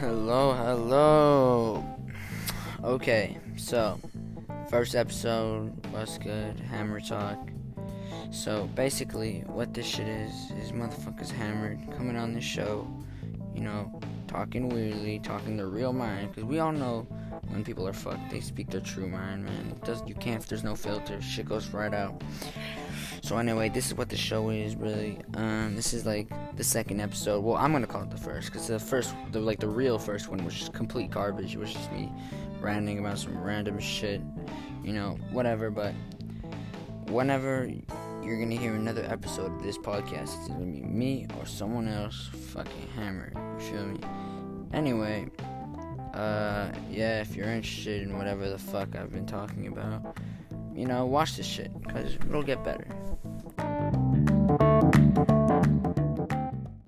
Hello, hello. Okay, so first episode was good, Hammer Talk. So basically, what this shit is is motherfuckers hammered coming on this show, you know, talking weirdly, talking their real mind, because we all know when people are fucked, they speak their true mind, man. It does you can't if there's no filter, shit goes right out. So anyway, this is what the show is really. Um, this is like the second episode. Well, I'm gonna call it the first because the first, the like the real first one was just complete garbage. It was just me ranting about some random shit, you know, whatever. But whenever you're gonna hear another episode of this podcast, it's gonna be me or someone else fucking hammered. You feel me? Anyway, uh, yeah, if you're interested in whatever the fuck I've been talking about, you know, watch this shit because it'll get better.